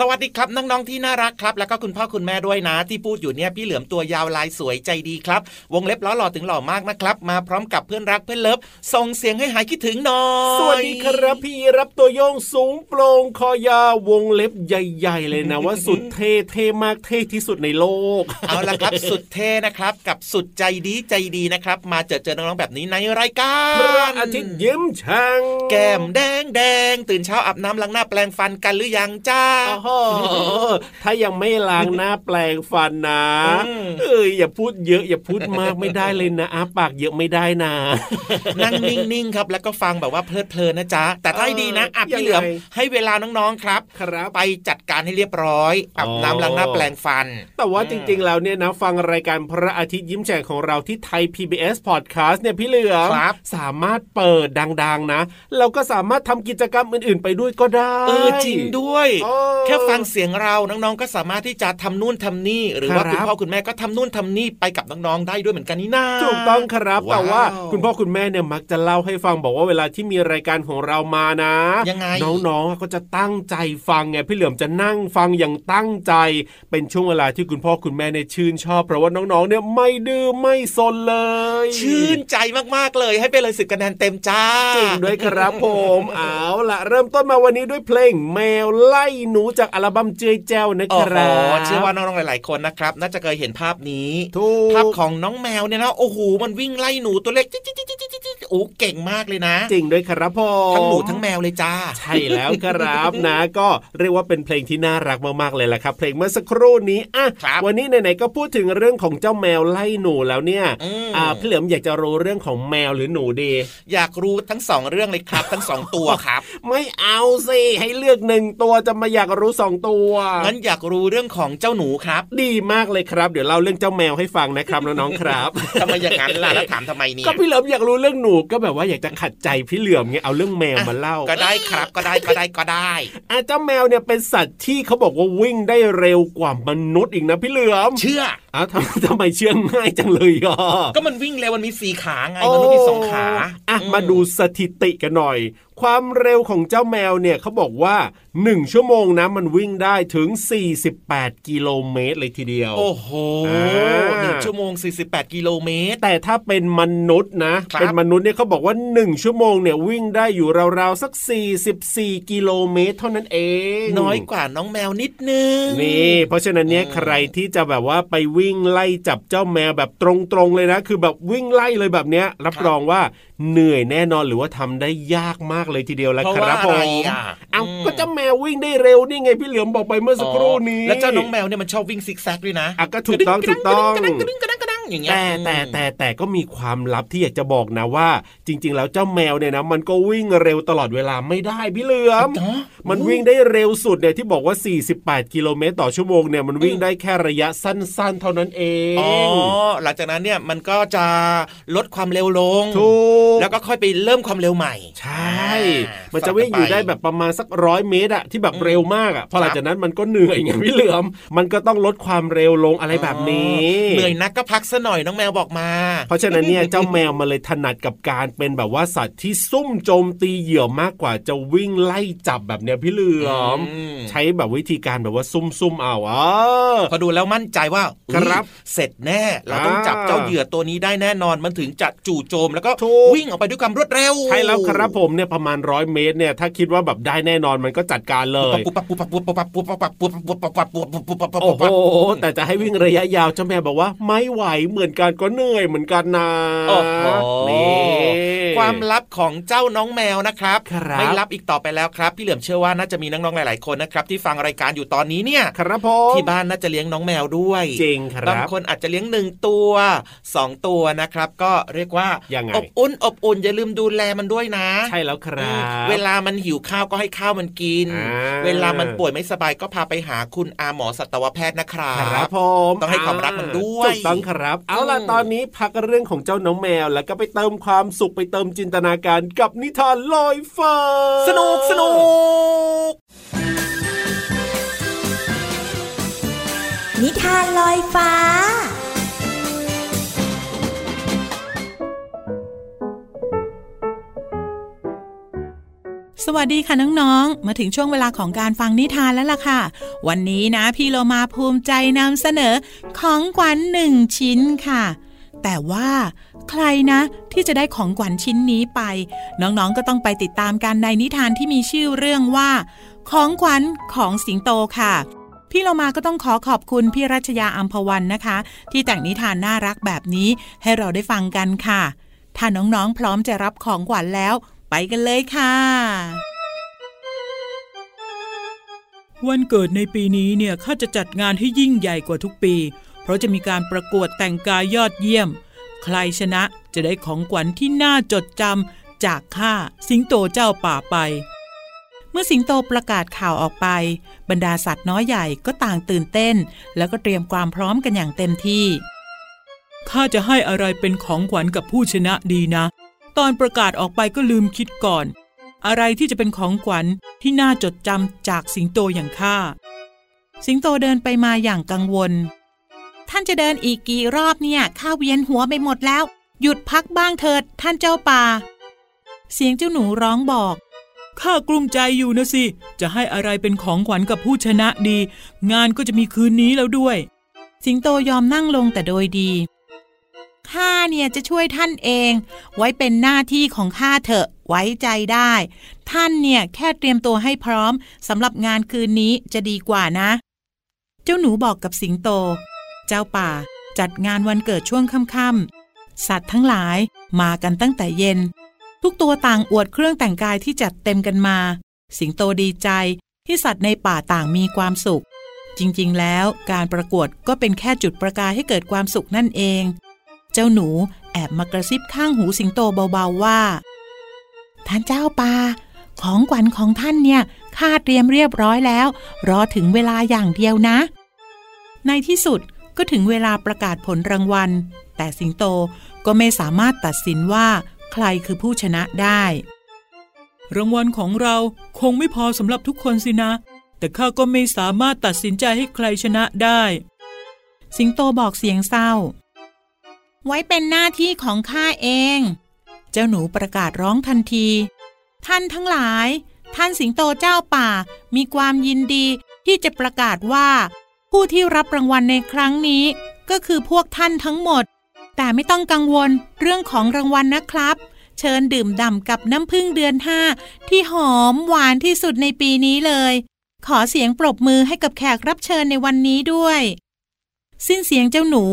สวัสดีครับน้องๆที่น่ารักครับ แล้วก็คุณพ่อคุณแม่ด้วยนะ ที่พูดอยู่เนี่ยพี่เหลือมตัวยาวลายสวยใจดีครับ วงเล็บล้อหล่อถึงหล่อมากนะครับ มาพร้อมกับเพื่อนรักเพื่อนเลิฟส่งเสียงให้หายคิดถึงหน่อยสวัสดีครับพี่รับตัวโยงสูงโปร่งคอยาวงเล็บใหญ่ ๆ เลยนะว่าสุดเท่เท่มากเท่ที่สุดในโลก เอาละครับสุดเท่นะครับ กับสุดใจดีใจดีนะครับ มาเจอเจอน้องๆแบบนี้ในรายการพระอาทิตย์ยิ้มช่างแก้มแดงแดงตื่นเช้าอาบน้ำล้างหน้าแปลงฟันกันหรือยังจ้าถ้ายังไม่ล้างหน้าแปลงฟันนะ เอ้ยอย่าพูดเยอะอย่าพูดมากไม่ได้เลยนะอาปากเยอะไม่ได้นะ นั่งนิ่งๆครับแล้วก็ฟังแบบว่าเพลิดเพลินนะจ๊ะ แต่ถ้าดีนะอับพี่เหลือมให้เวลาน้องๆครับครับไปจัดการให้เรียบร้อยอาบน้ำล้างหน้าแปลงฟัน แต่ว่าจริง ๆ แล้วเนี่ยนะฟังรายการพระอาทิตย์ยิ้มแฉ่งของเราที่ไทย PBS Podcast เนี่ยพี่เหลือมสามารถเปิดดัง ๆ นะ เราก็สามารถทำกิจกรรมอื่น ๆ ไปด้วยก็ได้เออจริงด้วย แค่ฟังเสียงเราน้องๆก็สามารถที่จะทำนู่นทำนี่ หรือว่าคุณพ่อคุณแม่ก็ทำนู่นทำนี่ไปกับน้องๆได้ด้วยเหมือนกันนี่นาถูกต้องครับแต่ว่าคุณพ่อคุณแม่เนี่ยมักจะเล่าให้ฟังบอกว่าเวลาที่มีรายการของเรามานะยังไงน้องๆก็จะตั้งใจฟังไงพี่เหลือมจะนั่งฟังอย่างตั้งใจ เป็นช่วงเวลาที่คุณพ่อคุณแม่เนี่ยชื่นชอบเพราะว่าน้องๆเนี่ยไม่ดื้อไม่ซนเลย ชื่นใจมากๆเลยให้ไปเลยสิบคะแนนเต็มจ้าจริงด้วยครับผมเอาละเริ่มต้นมาวันนี้ด้วยเพลงแมวไล่หนูจากอัลบั้มเจยแจ้วนะครับเชื่อว่าน้องๆหลาย ๆคนนะครับ น่าจะเคยเห็นภาพนี้ภาพของน้องแมวเนี่ยนะโอ้โหมันวิ่งไล่หนูตัวเล็กจิ๊ด โอ้เก่งมากเลยนะ จริงด้วยครับพ่อทั้งหนูทั้งแมวเลยจ้า ใช่แล้วครับนะ ก็เรียกว่าเป็นเพลงที่น่ารักมากๆเลยแหละครับ เพลงเมื่อสักครู่นี้อะวันนี้ไหนๆก็พูดถึงเรื่องของเจ้าแมวไล่หนูแล้วเนี่ยอ่าพี่เหลือมอยากจะรู้เรื่องของแมวหรือหนูดี อยากรู้ทั้งสองเรื่องเลยครับ ทั้งสองตัวครับ ไม่เอาสิให้เลือกหนึ่งตัวจะมาอยากรู้สองตัวงั้นอยากรู้เรื่องของเจ้าหนูครับ ดีมากเลยครับ เดี๋ยวเล่าเรื่องเจ้าแมวให้ฟังนะครับน้องๆครับทำไมอย่างนั้นล่ะแล้วถามทำไมเนี่ยก็พี่เหลิมอยากรู้เรื่องหนูก็แบบว่าอยากจะขัดใจพี่เหลือมไงเอาเรื่องแมวมาเล่า ก็ได้ครับก็ได้ก็ได้ก็ได้อาเจ้าแมวเนี่ยเป็นสัตว์ที่เขาบอกว่าวิ่งได้เร็วกว่ามนุษย์อีกนะพี่เหลือมเชื่อ อ้าวทำไมเชื่อง่ายจังเลยอะก็มันวิ่งเร็วมันมีสี่ขาไงมนุษย์มีสองขาอะมาดูสถิติกันหน่อย ความเร็วของเจ้าแมวเนี่ยเขาบอกว่า 1 ชั่วโมงนะมันวิ่งได้ถึง 48 กิโลเมตรเลยทีเดียว โอ้โหหนึ่งชั่วโมง 48 กิโลเมตร แต่ถ้าเป็นมนุษย์นะ เป็นมนุษย์เนี่ยเขาบอกว่า 1 ชั่วโมงเนี่ยวิ่งได้อยู่ราวๆสัก 44 กิโลเมตร เท่านั้นเอง น้อยกว่าน้องแมวนิดนึงนี่ เพราะฉะนั้นเนี่ยใครที่จะแบบว่าไปวิ่งวิ่งไล่จับเจ้าแมวแบบตรงๆเลยนะ คือแบบวิ่งไล่เลยแบบเนี้ย รับรองว่าเหนื่อยแน่นอนหรือว่าทำได้ยากมากเลยทีเดียวแหละครับผมเอาก็เจ้าแมววิ่งได้เร็วนี่ไงพี่เหลือมบอกไปเมื่อสักครู่นี้ แล้วเจ้าน้องแมวเนี่ยมันชอบวิ่งซิกแซกด้วยนะอะก็ถูกต้องถูกต้อง อย่างเงี้ยแต่แต่แต่แต่ก็มีความลับที่อยากจะบอกนะว่า จริง ๆ แล้วเจ้าแมวเนี่ยนะมันก็วิ่งเร็วตลอดเวลาไม่ได้พี่เหลือมมันวิ่งได้เร็วสุดเนี่ยที่บอกว่า 48 กิโลเมตรต่อชั่วโมงเนี่ยมันวิ่งได้แค่ระยะสั้น ๆ เท่านั้นเองอ๋อหลังจากนั้นเนี่ยมันก็จะลดความเร็วลงถูกแล้วก็ค่อยไปเริ่มความเร็วใหม่ ใช่ มันจะวิ่งอยู่ได้แบบประมาณสักร้อยเมตรอะที่แบบเร็วมากอะพอหลังจากนั้นมันก็เหนื่อยไงพี่เหลือมมันก็ต้องลดความเร็วลงอะไรแบบนี้เหนื่อยนักก็พักซะหน่อยน้องแมวบอกมา เพราะฉะนั้นเนี่ยเจ้าแมวมาเลยถนัดกับการเป็นแบบว่าสัตว์ที่ซุ่มโจมตีเหยื่อมากกว่าจะวิ่งไล่จับแบบเนี้ยพี่เหลือม ใช้แบบวิธีการแบบว่าซุ่มซุ่มเอาอ๋อพอดูแล้วมั่นใจว่าครับเสร็จแน่ เราต้องจับเจ้าเหยื่อตัวนี้ได้แน่นอนมันถึงจะจู่โจมแล้วก็วิ่งออกไปด้วยความรวดเร็วใช่แล้วครับผมเนี่ยประมาณร้อยเมตรเนี่ยถ้าคิดว่าแบบได้แน่นอนมันก็จัดการเลยปุ๊บปั๊บปุ๊บปั๊บปุ๊บปั๊บปุ๊บปั๊บปุ๊บปั๊บปุ๊บปั๊บปุ๊บปั๊บปุ๊บปั๊บโอ้โหแต่จะให้วิ่งระยะยาวเจ้าแม่บอกว่าไม่ไหวเหมือนกันก็เหนื่อยเหมือนกันนะโอ้โหความลับของเจ้าน้องแมวนะครับไม่ลับอีกต่อไปแล้วครับ พี่เหลือมเชื่อว่าน่าจะมีน้องๆหลาย ๆคนนะครับ ที่ฟังรายการอยู่ตอนนี้เนี่ยครับผมที่บ้านน่าจะเลี้ยงน้องแมวด้วยจริงครับบางคนอาจจะเลี้ยงหนึ่งตัวสองตัวนะครับ ก็เรียกว่าอบอุ่นอบอุ่นอย่าลืมดูแลมันด้วยนะ ใช่แล้วครับ เวลามันหิวข้าวก็ให้ข้าวมันกิน เวลามันป่วยไม่สบายก็พาไปหาคุณอาหมอสัตวแพทย์นะครับครับผมต้องให้ความรักมันด้วยถูกต้องครับเอาล่ะตอนนี้พักเรื่องของเจ้าน้องแมว แล้วก็ไปเติมความสุขไปเติมจินตนาการกับนิทานลอยฟ้า สนุกสนุกนิทานลอยฟ้า สวัสดีค่ะน้องๆ มาถึงช่วงเวลาของการฟังนิทานแล้วล่ะค่ะ วันนี้นะพี่โลมาภูมิใจนำเสนอของขวัญหนึ่งชิ้นค่ะ แต่ว่าใครนะ ที่จะได้ของขวัญชิ้นนี้ไป น้องๆก็ต้องไปติดตามกันในนิทานที่มีชื่อเรื่องว่า ของขวัญของสิงโตค่ะพี่เรามาก็ต้องขอขอบคุณพี่รัชยาอัมพวันนะคะ ที่แต่งนิทานน่ารักแบบนี้ให้เราได้ฟังกันค่ะ ถ้าน้องๆพร้อมจะรับของขวัญแล้ว ไปกันเลยค่ะ วันเกิดในปีนี้เนี่ยข้าจะจัดงานให้ยิ่งใหญ่กว่าทุกปี เพราะจะมีการประกวดแต่งกายยอดเยี่ยม ใครชนะจะได้ของขวัญที่น่าจดจำจากข้าสิงโตเจ้าป่าไป เมื่อสิงโตประกาศข่าวออกไป บรรดาสัตว์น้อยใหญ่ก็ต่างตื่นเต้น แล้วก็เตรียมความพร้อมกันอย่างเต็มที่ข้าจะให้อะไรเป็นของขวัญกับผู้ชนะดีนะ ตอนประกาศออกไปก็ลืมคิดก่อน อะไรที่จะเป็นของขวัญที่น่าจดจำจากสิงโตอย่างข้า สิงโตเดินไปมาอย่างกังวล ท่านจะเดินอีกกี่รอบเนี่ยข้าเวียนหัวไปหมดแล้ว หยุดพักบ้างเถิดท่านเจ้าป่า เสียงเจ้าหนูร้องบอกข้ากลุ้มใจอยู่นะสิ จะให้อะไรเป็นของขวัญกับผู้ชนะดี งานก็จะมีคืนนี้แล้วด้วย สิงโตยอมนั่งลงแต่โดยดี ข้าเนี่ยจะช่วยท่านเอง ไว้เป็นหน้าที่ของข้าเถอะ ไว้ใจได้ ท่านเนี่ยแค่เตรียมตัวให้พร้อมสำหรับงานคืนนี้จะดีกว่านะ เจ้าหนูบอกกับสิงโต เจ้าป่าจัดงานวันเกิดช่วงค่ำๆสัตว์ทั้งหลายมากันตั้งแต่เย็น ทุกตัวต่างอวดเครื่องแต่งกายที่จัดเต็มกันมา สิงโตดีใจที่สัตว์ในป่าต่างมีความสุข จริงๆ แล้วการประกวดก็เป็นแค่จุดประกายให้เกิดความสุขนั่นเอง เจ้าหนูแอบมากระซิบข้างหูสิงโตเบาๆว่า ท่านเจ้าป่าของขวัญของท่านเนี่ยข้าเตรียมเรียบร้อยแล้ว รอถึงเวลาอย่างเดียวนะ ในที่สุดก็ถึงเวลาประกาศผลรางวัล แต่สิงโตก็ไม่สามารถตัดสินว่า ใครคือผู้ชนะได้ รางวัลของเราคงไม่พอสำหรับทุกคนสินะ แต่ข้าก็ไม่สามารถตัดสินใจให้ใครชนะได้ สิงโตบอกเสียงเศร้า ไว้เป็นหน้าที่ของข้าเอง เจ้าหนูประกาศร้องทันที ท่านทั้งหลาย ท่านสิงโตเจ้าป่ามีความยินดีที่จะประกาศว่า ผู้ที่รับรางวัลในครั้งนี้ ก็คือพวกท่านทั้งหมด แต่ไม่ต้องกังวลเรื่องของรางวัลนะครับ เชิญดื่มด่ำกับน้ำพึ่งเดือนห้าที่หอมหวานที่สุดในปีนี้เลย ขอเสียงปรบมือให้กับแขกรับเชิญในวันนี้ด้วย สิ้นเสียงเจ้าหนู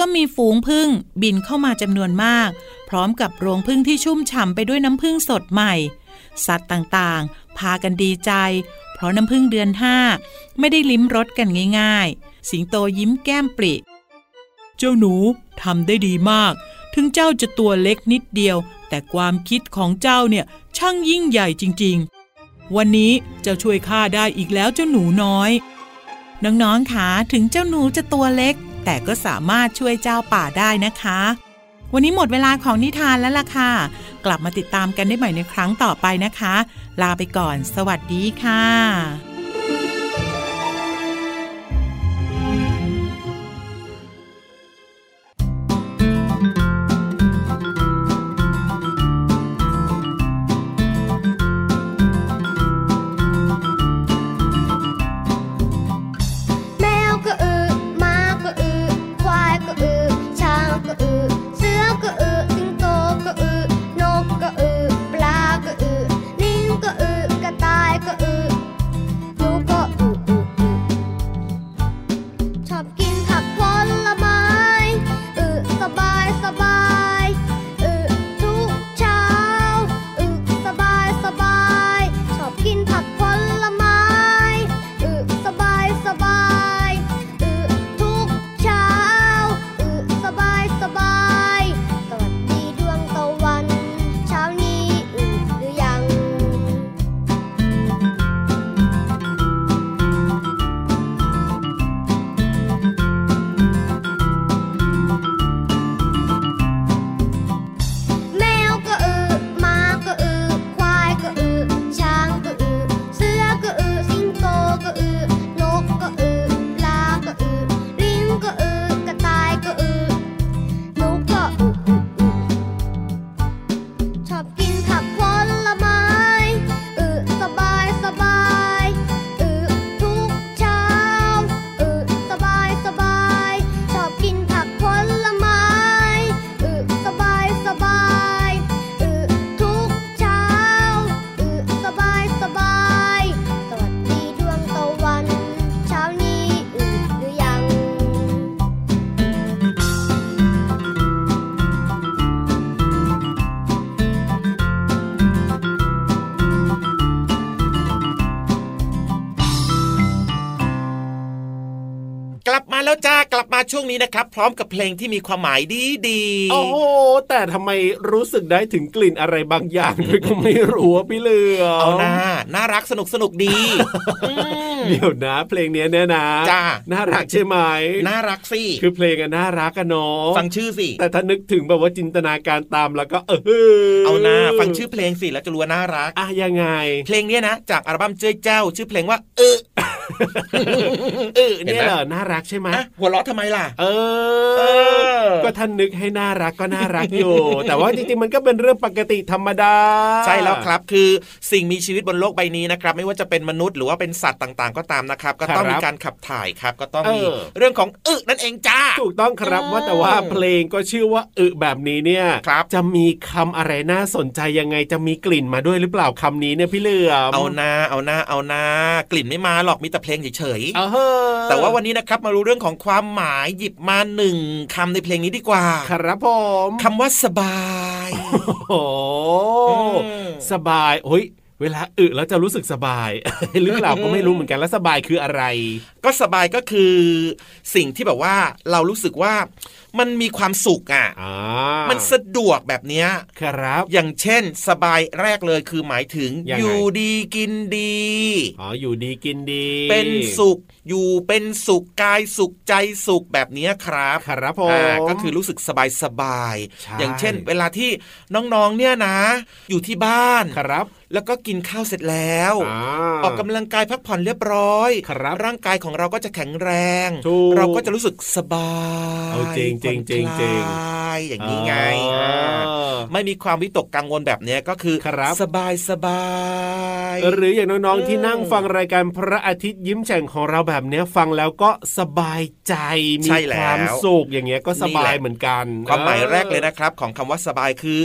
ก็มีฝูงพึ่งบินเข้ามาจำนวนมาก พร้อมกับโรงพึ่งที่ชุ่มฉ่ำไปด้วยน้ำพึ่งสดใหม่ สัตว์ต่างๆ พากันดีใจ เพราะน้ำพึ่งเดือนห้าไม่ได้ลิ้มรสกันง่ายๆ สิงโตยิ้มแก้มปริ เจ้าหนูทำได้ดีมาก ถึงเจ้าจะตัวเล็กนิดเดียว แต่ความคิดของเจ้าเนี่ยช่างยิ่งใหญ่จริงๆ วันนี้เจ้าช่วยข้าได้อีกแล้วเจ้าหนูน้อย น้องๆคะถึงเจ้าหนูจะตัวเล็ก แต่ก็สามารถช่วยเจ้าป่าได้นะคะ วันนี้หมดเวลาของนิทานแล้วล่ะค่ะ กลับมาติดตามกันได้ใหม่ในครั้งต่อไปนะคะ ลาไปก่อน สวัสดีค่ะ จ้ากลับมาช่วงนี้นะครับ พร้อมกับเพลงที่มีความหมายดีดีโอ้โหแต่ทำไมรู้สึกได้ถึงกลิ่นอะไรบางอย่างด้วยก็ไม่รู้ว่าพี่เหลือมเอาหน้าน่ารักสนุกสนุกดีอืมเดี๋ยวนะ เพลงเนี้ยเนี่ยนะจ้าน่ารักใช่ไหมน่ารักสิคือเพลงอะน่ารักอะเนาะฟังชื่อสิแต่ถ้านึกถึงแบบว่าจินตนาการตามแล้วก็เออเอาหน้าฟังชื่อเพลงสิแล้วจะรู้ว่าน่ารักอะยังไง เพลงเนี้ยนะ จากอัลบั้มเจ้ยเจ้า ชื่อเพลงว่าเออเออเห็นเนี่ยไหมเหรอน่ารักใช่ไหมอะหัวเราะทำไมล่ะเอเอออ ก็ท่านนึกให้น่ารักก็น่ารักอยู่ แต่ว่าจริงๆมันก็เป็นเรื่องปกติธรรมดา ใช่แล้วครับ คือสิ่งมีชีวิตบนโลกใบนี้นะครับ ไม่ว่าจะเป็นมนุษย์หรือว่าเป็นสัตว์ต่างๆ ก็ตามนะครับ ก็ต้องครับมีการขับถ่ายครับ ก็ต้องเออมีเรื่องของอึนั่นเองจ้า ถูกต้องครับอืมว่าแต่ว่าเพลงก็ชื่อว่าอึแบบนี้เนี่ยครับจะมีคำอะไรน่าสนใจยังไงจะมีกลิ่นมาด้วยหรือเปล่าคำนี้เนี่ยพี่เหลือมเอาหน้าเอาหน้าเอาหน้ากลิ่นไม่มาหรอกมีแต่เพลงเฉยเออๆแต่ว่าวันนี้นะครับมารู้เรื่องของความหมายหยิบมาหนึ่งคำในเพลงนี้ดีกว่า ครับผมคำว่าสบาย โอ้โหอืมสบายโอ้ยเวลาอึแล้วจะรู้สึกสบายหรือเปล่าก็ไม่รู้เหมือนกันแล้วสบายคืออะไร ก็สบายก็คือสิ่งที่แบบว่าเรารู้สึกว่า มันมีความสุขอะอ่ามันสะดวกแบบเนี้ยครับ อย่างเช่น สบายแรกเลยคือหมายถึงยังไงอยู่ดีกินดีอ๋ออยู่ดีกินดี เป็นสุขอยู่เป็นสุขกายสุขใจสุขแบบเนี้ยครับครับผอ่ามก็คือรู้สึกสบายสบายๆใช่อย่างเช่น เวลาที่น้องๆเนี่ยนะ อยู่ที่บ้านครับแล้วก็กินข้าวเสร็จแล้วอ่าออกกำลังกายพักผ่อนเรียบร้อยครับร่างกายของเราก็จะแข็งแรงถูกเราก็จะรู้สึกสบาย เอาจริงจริงจริงจริงผ่อนคลายอย่างนี้ไงอ่าอ่าไม่มีความวิตกกังวลแบบเนี้ยก็คือครับสบายสบายหรืออย่างน้องอืมๆที่นั่งฟังรายการพระอาทิตย์ยิ้มแฉ่งของเราแบบเนี้ยฟังแล้วก็สบายใจมีใช่แล้วความสุขอย่างเงี้ยก็สบายเหมือนกันความหมายแรกเลยนะครับ ของคำว่าสบายคือ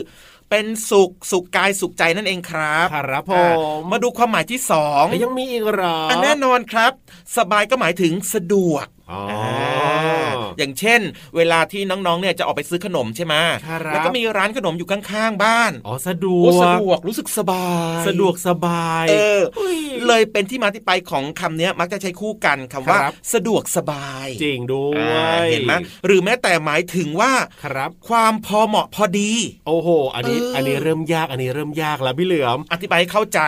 เป็นสุขสุขกายสุขใจนั่นเองครับครับผอ่ามมาดูความหมายที่สองแล้วยังมีอีกเหรออันแน่นอนครับ สบายก็หมายถึงสะดวกอ๋อ อ่าอย่างเช่น เวลาที่น้องๆเนี่ยจะออกไปซื้อขนมใช่ไหมครับแล้วก็มีร้านขนมอยู่ข้างๆบ้านอ๋อสะดโอ้วสะกดวกรู้สึกสบาย สะดวกสบายเออเลยเป็นที่มาที่ไปของคำเนี้ยมักจะใช้คู่กันคำว่าครับสะดวกสบาย จริงด้วอ่ายเห็นไหมหรือแม้แต่หมายถึงว่าครับ ความพอเหมาะพอดี โอ้โห อันนี้เอออัอันนี้เริ่มยากอันนี้เริ่มยากแล้วพี่เหลือมอธิบายให้เข้าใจ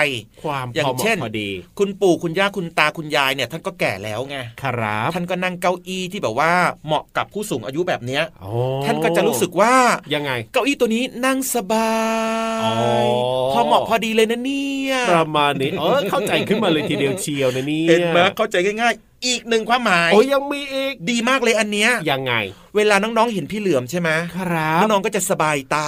ความอย่าพองเหเช่มาะนพอดี คุณปู่คุณย่าคุณตาคุณยายเนี่ย ท่านก็แก่แล้วไงครับท่านก็นั่งเก้าอี้ที่แบบว่าเหมาะกับผู้สูงอายุแบบเนี้ยโอ้ท่านก็จะรู้สึกว่ายังไง เก้าอี้ตัวนี้นั่งสบายอ๋อพอเหมาะพอดีเลยนะเนี่ยประมาณนี้เออเข้าใจขึ้นมาเลยทีเดียวเชียวนะเนี่ยเห็นไหมเข้าใจง่ายๆ อีกหนึ่งความหมายโอ้ยยังมีอีกดีมากเลยอันเนี้ยยังไง เวลาน้องๆเห็นพี่เหลือมใช่ไหมครับน้องๆก็จะสบายตา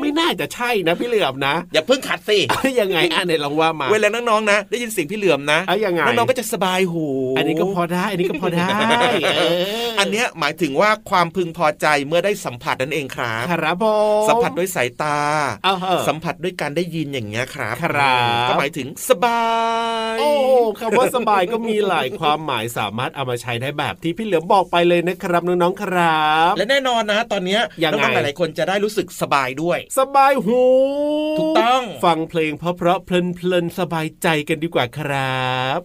ไม่น่าจะใช่นะพี่เหลือมนะ อย่าเพิ่งขัดสิยังไงอะเนี่ยลองว่ามา เวลาน้องๆนะ ได้ยินเสียงพี่เหลือมนะอะยังไงน้องๆก็จะสบายหู อันนี้ก็พอได้ อันนี้ก็พอได้เอออันเนี้ยหมายถึงว่าความพึงพอใจเมื่อได้สัมผัสนั่นเองครับครับผมสัมผัสด้วยสายตาเอาเหอะสัมผัสด้วยการได้ยินอย่างเงี้ยครับครับก็หมายถึงสบาย โอ้คำว่าสบายก็มีหลายความหมายสามารถเอามาใช้ได้แบบที่พี่เหลือมบอกไปเลยนะครับน้องๆครับ และแน่นอนนะ ตอนเนี้ยยังไงน้องๆหลายๆคนจะได้รู้สึกสบายด้วย สบายหูถูกต้องฟังเพลงเพราะๆเพลินๆสบายใจกันดีกว่าครับ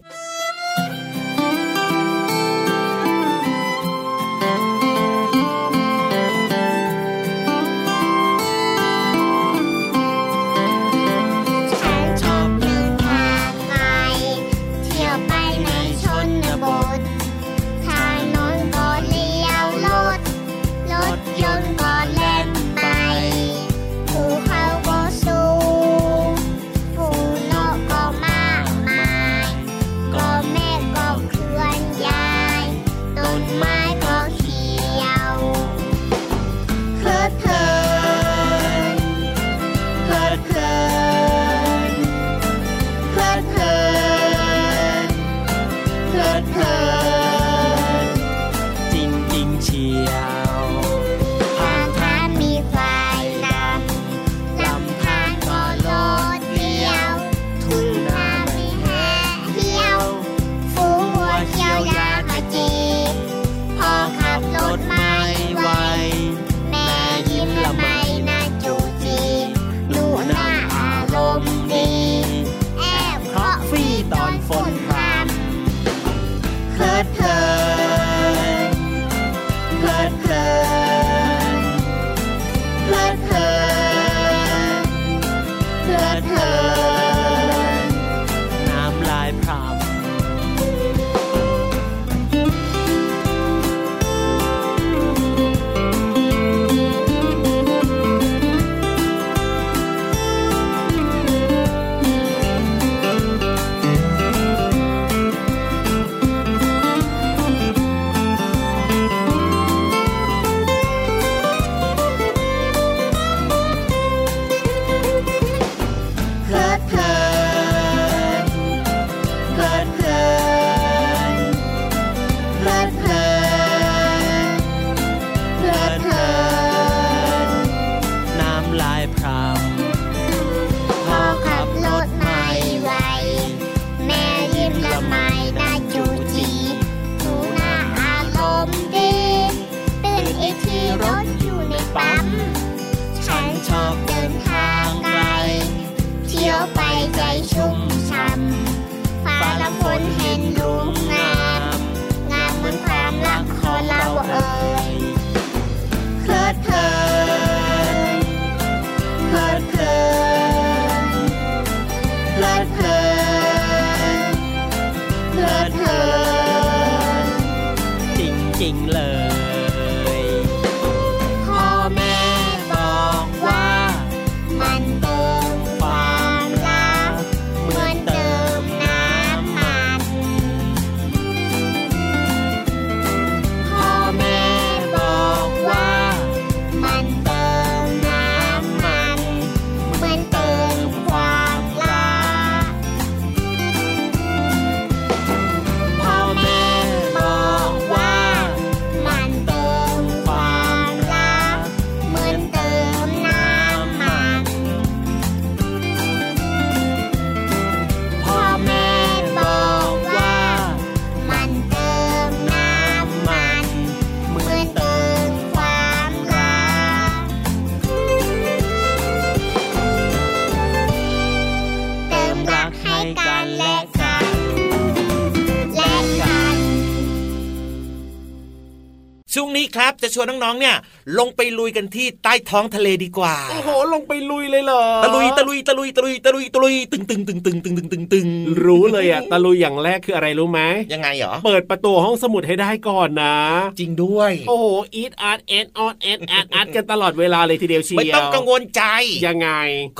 วนน้องๆเนี่ย ลงไปลุยกันที่ใต้ท้องทะเลดีกว่า โอ้โห ลงไปลุยเลยเหรอ ตะลุยตะลุยตะลุยตะลุยตะลุยตะลุยตึงตึงตึงตึงตึงตึงตึงตึงรู้เลยอะตะลุยอย่างแรกคืออะไรรู้ไหมยังไงเหรอ เปิดประตูห้องสมุดให้ได้ก่อนนะ จริงด้วย โอ้โหเอี๊ยดอ๊าดเอี๊ยดออดเอี๊ยดแอ๊ดอัดกันตลอดเวลาเลยทีเดียวเชียวไม่ต้องกังวลใจ ยังไง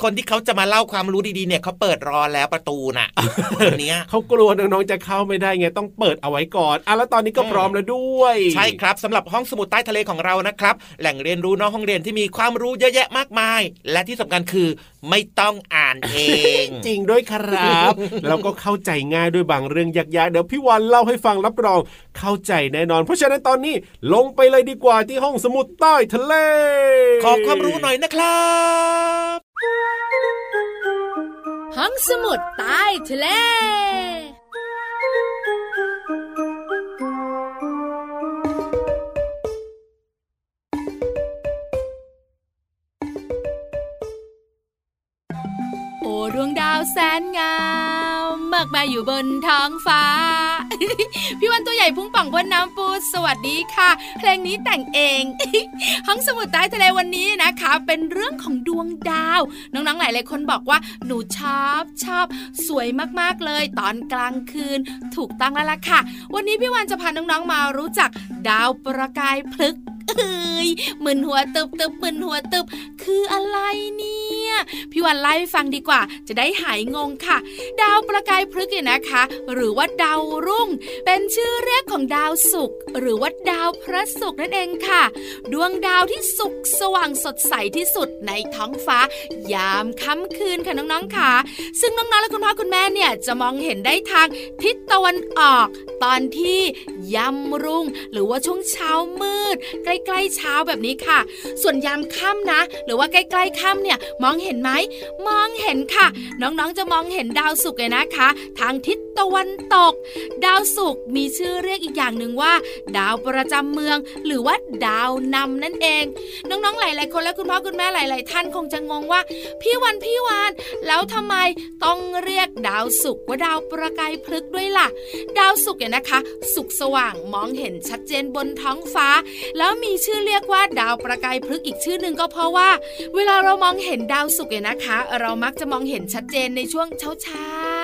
คนที่เขาจะมาเล่าความรู้ดีๆเนี่ยเขาเปิดรอแล้วประตูน่ะวันเนี้ยเขากลัวน้องๆจะเข้าไม่ได้ไงต้องเปิดเอาไว้ก่อนอะแล้วตอนนี้ก็พร้อมแล้วด้วย ใช่ครับสำหรับห้องสมุดใต้ทะเลของเรานะครับแหล่งเรียนรู้นอกห้องเรียนที่มีความรู้เยอะแยะมากมาย และที่สำคัญคือไม่ต้องอ่านเอง จริงด้วยครับแล้วก็เข้าใจง่ายด้วยบางเรื่องยากๆเดี๋ยวพี่วันเล่าให้ฟังรับรอง เข้าใจแน่นอน เพราะฉะนั้นตอนนี้ลงไปเลยดีกว่าที่ห้องสมุดใต้ทะเล ขอความรู้หน่อยนะครับห้องสมุดใต้ทะเล โอ้ดวงดาวแสนงามมากมายอยู่บนท้องฟ้า พี่วันตัวใหญ่พุ่งป่องบนน้ำปูสวัสดีค่ะ เพลงนี้แต่งเอง ห้องสมุดใต้ทะเลวันนี้นะคะ เป็นเรื่องของดวงดาว น้องๆหลายๆคนบอกว่าหนูชอบชอบสวยมากๆเลย ตอนกลางคืน ถูกตั้งแล้วล่ะค่ะ วันนี้พี่วันจะพาน้องๆมารู้จักดาวประกายพลึก เอ้ยมึนหัวตึบตึบมึนหัวตึบ คืออะไรเนี่ย พี่วันไล่ให้ฟังดีกว่า จะได้หายงงค่ะ ดาวประกายพฤกษ์เนี่ยนะคะ หรือว่าดาวรุ่ง เป็นชื่อเรียกของดาวศุกร์หรือว่าดาวพระศุกร์นั่นเองค่ะ ดวงดาวที่สุกสว่างสดใสที่สุดในท้องฟ้า ยามค่ำคืนค่ะน้องๆค่ะ ซึ่งน้องๆและคุณพ่อคุณแม่เนี่ยจะมองเห็นได้ทางทิศตะวันออก ตอนที่ยำรุ่ง หรือว่าช่วงเช้ามืดใกล้กล้ๆเช้าแบบนี้ค่ะ ส่วนยามค่ำนะ หรือว่าใกล้ๆค่ำเนี่ยมองเห็นไหมมองเห็นค่ะ น้องๆจะมองเห็นดาวศุกร์เลยนะคะ ทางทิศตะวันตก ดาวศุกร์มีชื่อเรียกอีกอย่างหนึ่งว่า ดาวประจำเมือง หรือว่าดาวนำนั่นเอง น้องๆหลาย ๆ คนและคุณพ่อคุณแม่หลาย ๆ ท่านคงจะงงว่า พี่วันพี่วาน แล้วทำไมต้องเรียกดาวศุกร์ว่าดาวประกายพฤกด้วยล่ะ ดาวศุกร์เนี่ยนะคะ สุกสว่างมองเห็นชัดเจนบนท้องฟ้า แล้วมีชื่อเรียกว่าดาวประกายพฤกอีกชื่อหนึ่งก็เพราะว่า เวลาเรามองเห็นดาวศุกร์เนี่ยนะคะ เรามักจะมองเห็นชัดเจนในช่วงเช้า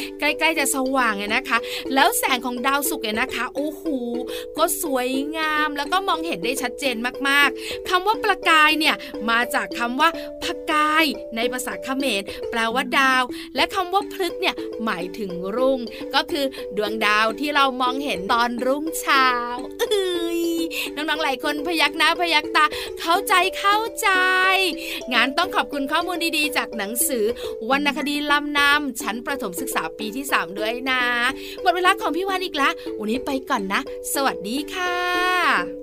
ๆใกล้ๆจะสว่างเนี่ยนะคะ แล้วแสงของดาวศุกร์เนี่ยนะคะโอ้โหก็สวยงามแล้วก็มองเห็นได้ชัดเจนมากๆคำว่าประกายเนี่ยมาจากคำว่าพกายในภาษาเขมรแปลว่าดาว และคำว่าพลึกเนี่ยหมายถึงรุ่ง ก็คือดวงดาวที่เรามองเห็นตอนรุ่งเช้าเอ้ย น้องๆหลายคนพยักหน้าพยักตา เข้าใจเข้าใจ งานต้องขอบคุณข้อมูลดีๆ จากหนังสือวรรณคดีลำนำชั้นประถมศึกษาปีที่ 3 ด้วยนะ หมดเวลาของพี่วานอีกละวันนี้ไปก่อนนะ สวัสดีค่ะ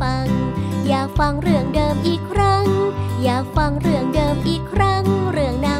ฟัง อยากฟังเรื่องเดิมอีกครั้ง อยากฟังเรื่องเดิมอีกครั้ง เรื่องนา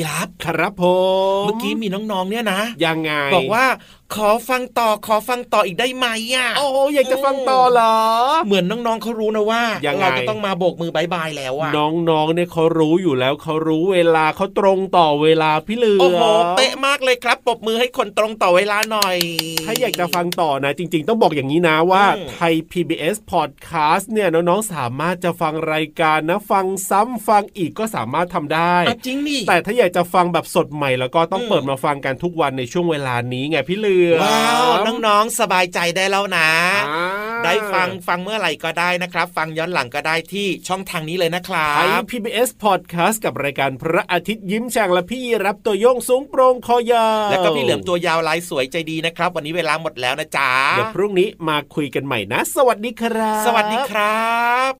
พี่รับครับผมเมื่อกี้มีน้องๆเนี่ยนะยังไงบอกว่า ขอฟังต่อขอฟังต่ออีกได้ไหมอะโอ้อยากจะฟังต่อเหรอ เหมือนน้องๆเขารู้นะว่ายังไงเราจะต้องมาโบกมือบายบายแล้วอะน้องๆเนี่ยเขารู้อยู่แล้วเขารู้เวลาเขาตรงต่อเวลาพี่เหลือโอ้โหเป๊ะมากเลยครับปรบมือให้คนตรงต่อเวลาหน่อย ถ้าอยากจะฟังต่อนะ จริง ๆ ต้องบอกอย่างนี้นะว่าอืมไทย PBS Podcast เนี่ยน้องๆสามารถจะฟังรายการนะฟังซ้ำฟังอีกก็สามารถทำได้อะจริงนี่แต่ถ้าอยากจะฟังแบบสดใหม่แล้วก็ต้องอืมเปิดมาฟังกันทุกวันในช่วงเวลานี้ไงพี่เหลือว้าวน้องๆสบายใจได้แล้วนะอ่าได้ฟังฟังเมื่อไหร่ก็ได้นะครับ ฟังย้อนหลังก็ได้ที่ช่องทางนี้เลยนะครัไทยบ PBS Podcast กับรายการพระอาทิตย์ยิ้มแฉ่งและพี่รับตัวโยงสูงโปรงคอยาวแล้วก็พี่เหลือมตัวยาวลายสวยใจดีนะครับ วันนี้เวลาหมดแล้วนะจ๊ะเดี๋ยวพรุ่งนี้มาคุยกันใหม่นะ สวัสดีครับ สวัสดีครับ